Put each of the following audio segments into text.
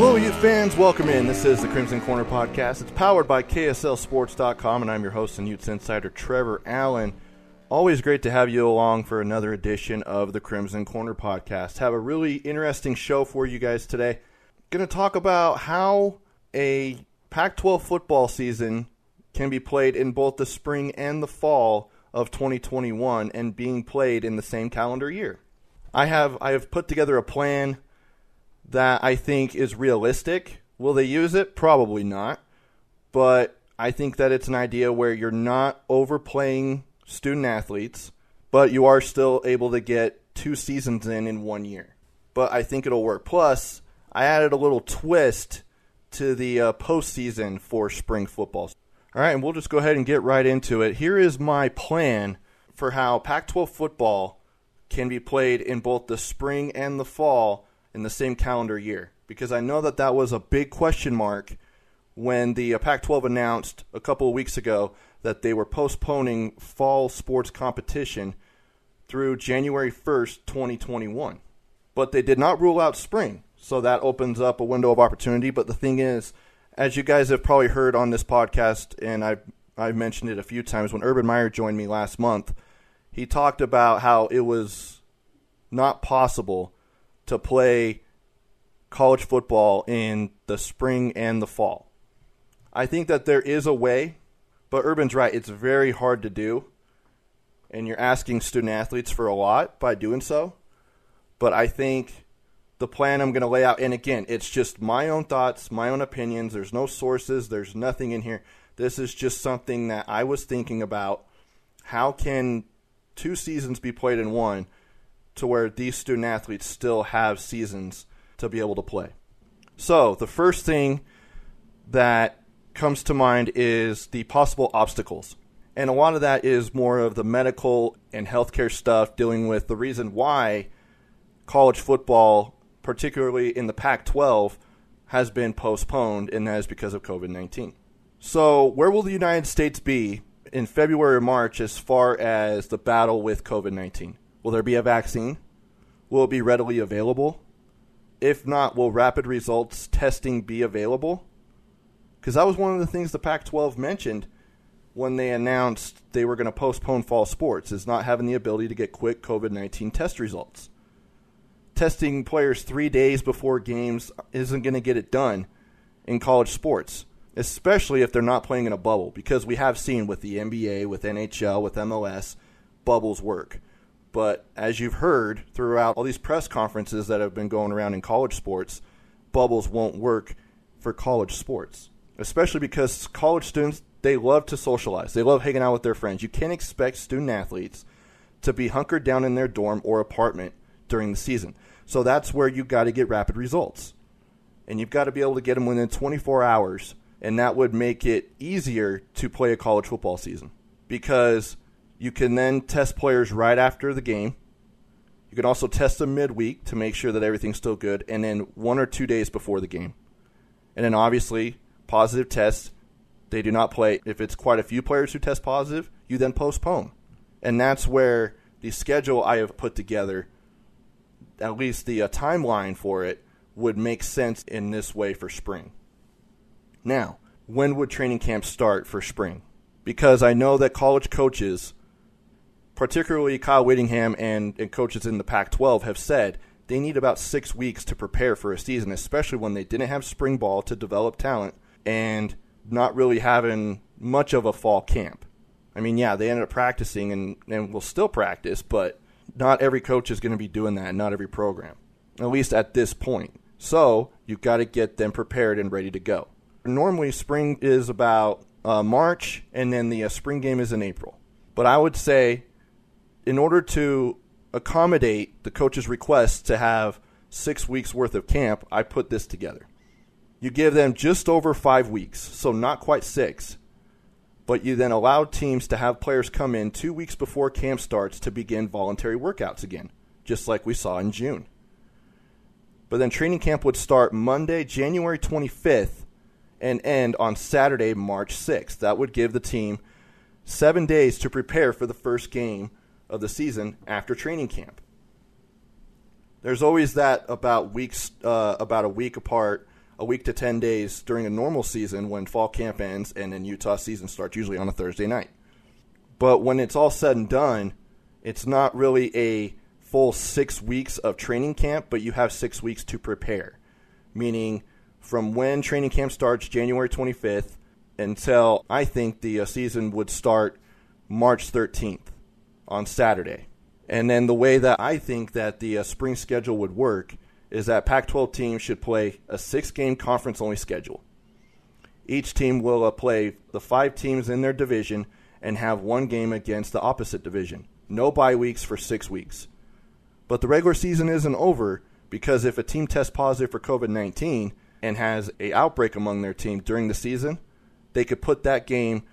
Hello, Ute fans. Welcome in. This is the Crimson Corner podcast. It's powered by KSLSports.com, and I'm your host and Utes insider, Trevor Allen. Always great to have you along for another edition of the Crimson Corner podcast. Have a really interesting show for you guys today. Going to talk about how a Pac 12 football season can be played in both the spring and the fall of 2021 and being played in the same calendar year. I have I have put together a plan that I think is realistic. Will they use it? Probably not. But I think that it's an idea where you're not overplaying student athletes, but you are still able to get two seasons in in one year. But I think it'll work. Plus, I added a little twist to the uh, postseason for spring football. All right, and we'll just go ahead and get right into it. Here is my plan for how Pac 12 football can be played in both the spring and the fall in the same calendar year because I know that that was a big question mark when the uh, Pac 12 announced a couple of weeks ago that they were postponing fall sports competition through January 1st, 2021. But they did not rule out spring, so that opens up a window of opportunity. But the thing is, as you guys have probably heard on this podcast, and I've, I've mentioned it a few times, when Urban Meyer joined me last month, he talked about how it was not possible to play college football in the spring and the fall. I think that there is a way, but Urban's right. It's very hard to do, and you're asking student athletes for a lot by doing so. But I think the plan I'm going to lay out, and again, it's just my own thoughts, my own opinions. There's no sources, there's nothing in here. This is just something that I was thinking about. How can two seasons be played in one? To where these student athletes still have seasons to be able to play. So, the first thing that comes to mind is the possible obstacles. And a lot of that is more of the medical and healthcare stuff dealing with the reason why college football, particularly in the Pac 12, has been postponed, and that is because of COVID 19. So, where will the United States be in February or March as far as the battle with COVID 19? Will there be a vaccine? Will it be readily available? If not, will rapid results testing be available? Because that was one of the things the Pac 12 mentioned when they announced they were going to postpone fall sports, is not having the ability to get quick COVID 19 test results. Testing players three days before games isn't going to get it done in college sports, especially if they're not playing in a bubble, because we have seen with the NBA, with NHL, with MLS, bubbles work but as you've heard throughout all these press conferences that have been going around in college sports, bubbles won't work for college sports, especially because college students they love to socialize. They love hanging out with their friends. You can't expect student athletes to be hunkered down in their dorm or apartment during the season. So that's where you've got to get rapid results. And you've got to be able to get them within 24 hours, and that would make it easier to play a college football season because You can then test players right after the game. You can also test them midweek to make sure that everything's still good, and then one or two days before the game. And then obviously, positive tests, they do not play. If it's quite a few players who test positive, you then postpone. And that's where the schedule I have put together, at least the uh, timeline for it, would make sense in this way for spring. Now, when would training camp start for spring? Because I know that college coaches particularly Kyle Whittingham and, and coaches in the Pac 12 have said they need about six weeks to prepare for a season, especially when they didn't have spring ball to develop talent and not really having much of a fall camp. I mean, yeah, they ended up practicing and, and will still practice, but not every coach is going to be doing that, not every program, at least at this point. So you've got to get them prepared and ready to go. Normally, spring is about uh, March, and then the uh, spring game is in April. But I would say in order to accommodate the coach's request to have six weeks worth of camp, I put this together. You give them just over five weeks, so not quite six, but you then allow teams to have players come in two weeks before camp starts to begin voluntary workouts again, just like we saw in June. But then training camp would start Monday, January 25th, and end on Saturday, March 6th. That would give the team seven days to prepare for the first game of the season after training camp. There's always that about weeks, uh, about a week apart, a week to 10 days during a normal season when fall camp ends and then Utah season starts, usually on a Thursday night. But when it's all said and done, it's not really a full six weeks of training camp, but you have six weeks to prepare. Meaning, from when training camp starts, January 25th, until I think the uh, season would start March 13th on Saturday. And then the way that I think that the uh, spring schedule would work is that Pac 12 teams should play a six game conference only schedule. Each team will uh, play the five teams in their division and have one game against the opposite division. No bye weeks for six weeks. But the regular season isn't over because if a team tests positive for COVID 19 and has a outbreak among their team during the season, they could put that game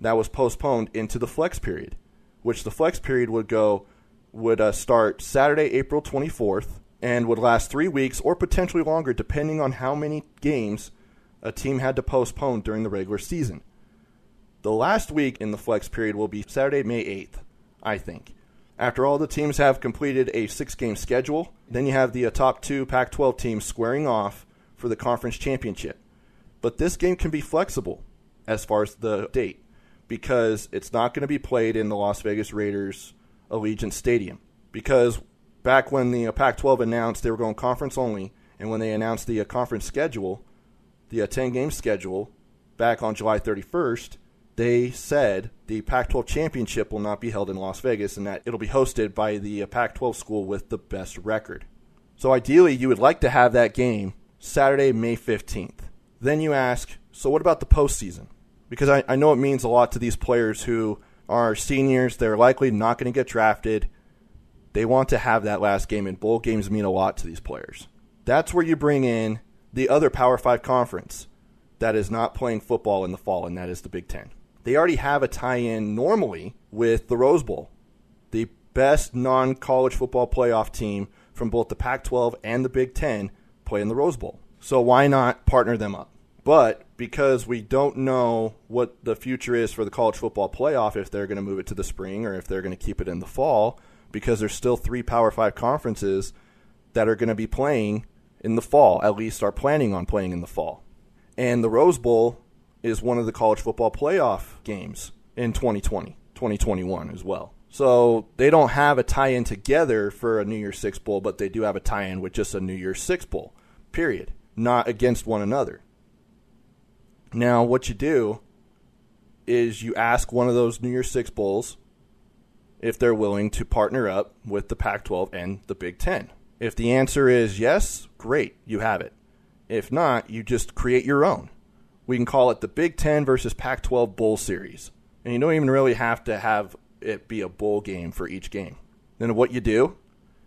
that was postponed into the flex period which the flex period would go would uh, start Saturday, April 24th, and would last three weeks or potentially longer, depending on how many games a team had to postpone during the regular season. The last week in the flex period will be Saturday, May 8th, I think. After all the teams have completed a six game schedule, then you have the uh, top two Pac 12 teams squaring off for the conference championship. But this game can be flexible as far as the date because it's not going to be played in the Las Vegas Raiders Allegiant Stadium. Because back when the uh, Pac 12 announced they were going conference only, and when they announced the uh, conference schedule, the uh, 10 game schedule, back on July 31st, they said the Pac 12 championship will not be held in Las Vegas and that it'll be hosted by the Pac 12 school with the best record. So ideally, you would like to have that game Saturday, May 15th. Then you ask, so what about the postseason? Because I, I know it means a lot to these players who are seniors. They're likely not going to get drafted. They want to have that last game, and bowl games mean a lot to these players. That's where you bring in the other Power Five conference that is not playing football in the fall, and that is the Big Ten. They already have a tie in normally with the Rose Bowl, the best non college football playoff team from both the Pac 12 and the Big Ten play in the Rose Bowl. So why not partner them up? But because we don't know what the future is for the college football playoff, if they're going to move it to the spring or if they're going to keep it in the fall, because there's still three Power Five conferences that are going to be playing in the fall, at least are planning on playing in the fall. And the Rose Bowl is one of the college football playoff games in 2020, 2021 as well. So they don't have a tie in together for a New Year's Six Bowl, but they do have a tie in with just a New Year's Six Bowl, period, not against one another. Now, what you do is you ask one of those New Year's Six Bowls if they're willing to partner up with the Pac 12 and the Big Ten. If the answer is yes, great, you have it. If not, you just create your own. We can call it the Big Ten versus Pac 12 Bowl Series. And you don't even really have to have it be a bowl game for each game. Then what you do,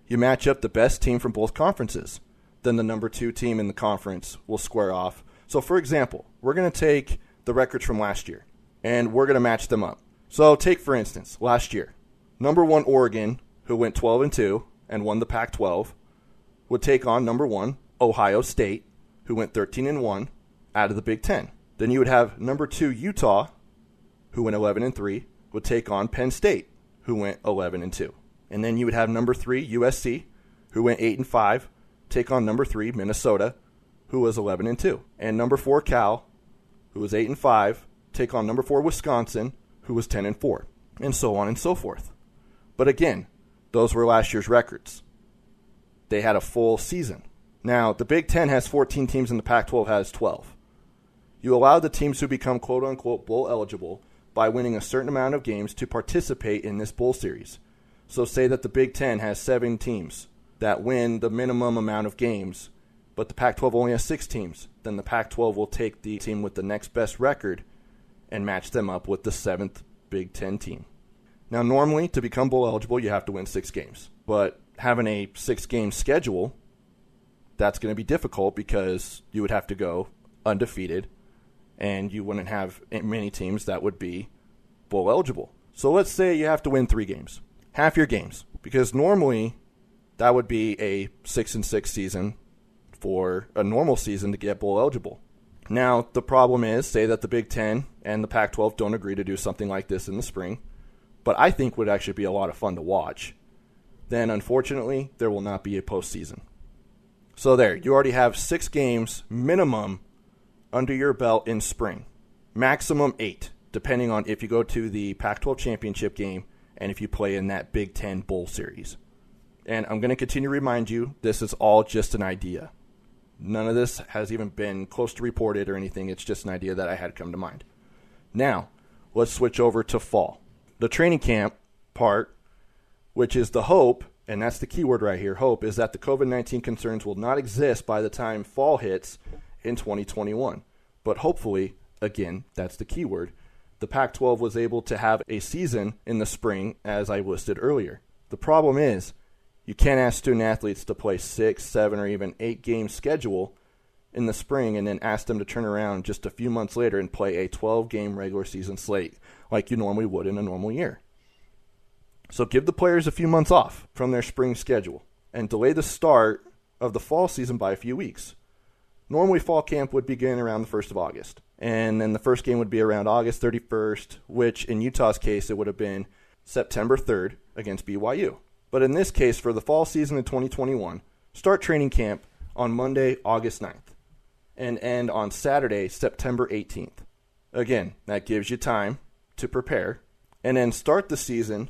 you match up the best team from both conferences. Then the number two team in the conference will square off so, for example, we're going to take the records from last year and we're going to match them up. So take for instance, last year, number one Oregon, who went 12 and 2 and won the Pac-12, would take on number one Ohio State, who went 13 and 1 out of the Big Ten. Then you would have number two Utah, who went 11 and 3, would take on Penn State, who went 11 and 2. And then you would have number three USC, who went 8 and 5, take on number three Minnesota, who was 11 and 2, and number four Cal, who was 8 and 5, take on number four Wisconsin, who was 10 and 4, and so on and so forth. But again, those were last year's records. They had a full season. Now, the Big Ten has 14 teams and the Pac 12 has 12. You allow the teams who become quote unquote bowl eligible by winning a certain amount of games to participate in this bowl series. So, say that the Big Ten has seven teams that win the minimum amount of games, but the Pac 12 only has six teams. Then the Pac 12 will take the team with the next best record and match them up with the seventh Big Ten team. Now, normally, to become bowl eligible, you have to win six games. But having a six game schedule, that's going to be difficult because you would have to go undefeated and you wouldn't have many teams that would be bowl eligible. So let's say you have to win three games, half your games, because normally that would be a six and six season for a normal season to get bowl eligible. Now, the problem is, say that the Big Ten and the Pac 12 don't agree to do something like this in the spring, but I think would actually be a lot of fun to watch. Then, unfortunately, there will not be a postseason. So, there, you already have six games minimum under your belt in spring, maximum eight, depending on if you go to the Pac 12 championship game and if you play in that Big Ten Bowl series. And I'm going to continue to remind you this is all just an idea. None of this has even been close to reported or anything. It's just an idea that I had come to mind. Now, let's switch over to fall. The training camp part, which is the hope, and that's the key word right here hope, is that the COVID 19 concerns will not exist by the time fall hits in 2021. But hopefully, again, that's the key word, the Pac 12 was able to have a season in the spring, as I listed earlier. The problem is, you can't ask student athletes to play six, seven, or even eight game schedule in the spring and then ask them to turn around just a few months later and play a 12 game regular season slate like you normally would in a normal year. So give the players a few months off from their spring schedule and delay the start of the fall season by a few weeks. Normally, fall camp would begin around the 1st of August. And then the first game would be around August 31st, which in Utah's case, it would have been September 3rd against BYU. But in this case, for the fall season of 2021, start training camp on Monday, August 9th, and end on Saturday, September 18th. Again, that gives you time to prepare, and then start the season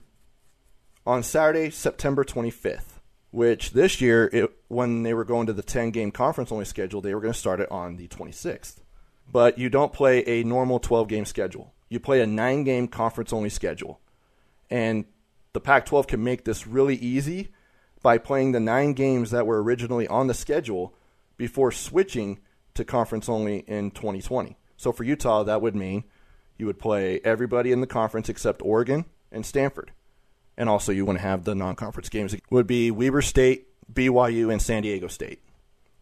on Saturday, September 25th, which this year, it, when they were going to the 10 game conference only schedule, they were going to start it on the 26th. But you don't play a normal 12 game schedule, you play a 9 game conference only schedule. And the Pac 12 can make this really easy by playing the nine games that were originally on the schedule before switching to conference only in 2020. So for Utah, that would mean you would play everybody in the conference except Oregon and Stanford. And also, you wouldn't have the non conference games. It would be Weber State, BYU, and San Diego State.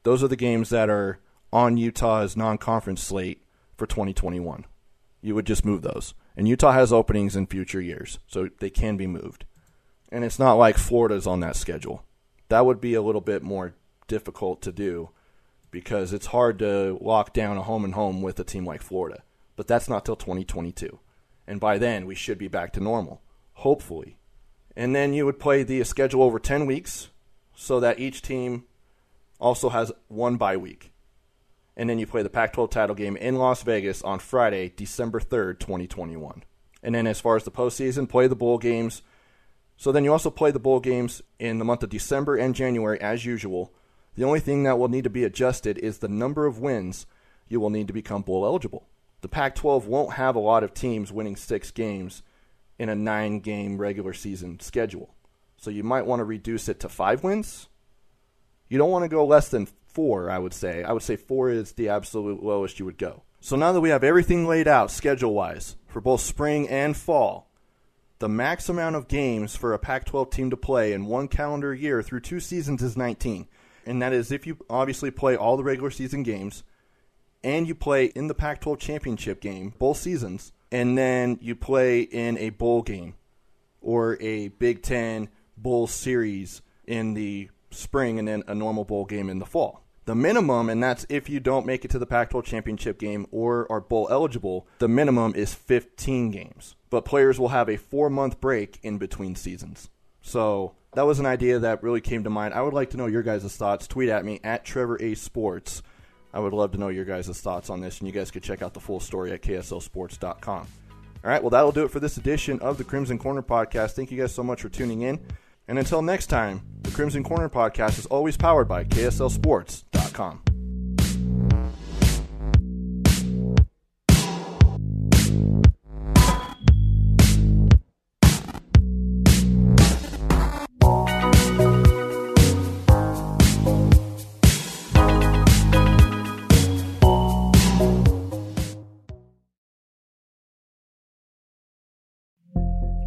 Those are the games that are on Utah's non conference slate for 2021. You would just move those. And Utah has openings in future years, so they can be moved. And it's not like Florida's on that schedule. That would be a little bit more difficult to do because it's hard to lock down a home and home with a team like Florida. But that's not till 2022. And by then, we should be back to normal, hopefully. And then you would play the schedule over 10 weeks so that each team also has one bye week and then you play the Pac 12 title game in Las Vegas on Friday, December 3rd, 2021. And then as far as the postseason, play the bowl games. So then you also play the bowl games in the month of December and January as usual. The only thing that will need to be adjusted is the number of wins you will need to become bowl eligible. The Pac 12 won't have a lot of teams winning six games in a nine game regular season schedule. So you might want to reduce it to five wins. You don't want to go less than four, I would say. I would say four is the absolute lowest you would go. So now that we have everything laid out schedule wise for both spring and fall, the max amount of games for a Pac 12 team to play in one calendar year through two seasons is 19. And that is if you obviously play all the regular season games and you play in the Pac 12 championship game, both seasons, and then you play in a bowl game or a Big Ten bowl series in the spring and then a normal bowl game in the fall. The minimum, and that's if you don't make it to the Pac 12 championship game or are bowl eligible, the minimum is 15 games. But players will have a four month break in between seasons. So that was an idea that really came to mind. I would like to know your guys' thoughts. Tweet at me at Trevor A Sports. I would love to know your guys' thoughts on this, and you guys could check out the full story at KSLSports.com. All right, well, that'll do it for this edition of the Crimson Corner podcast. Thank you guys so much for tuning in. And until next time, the Crimson Corner podcast is always powered by KSLSports.com com.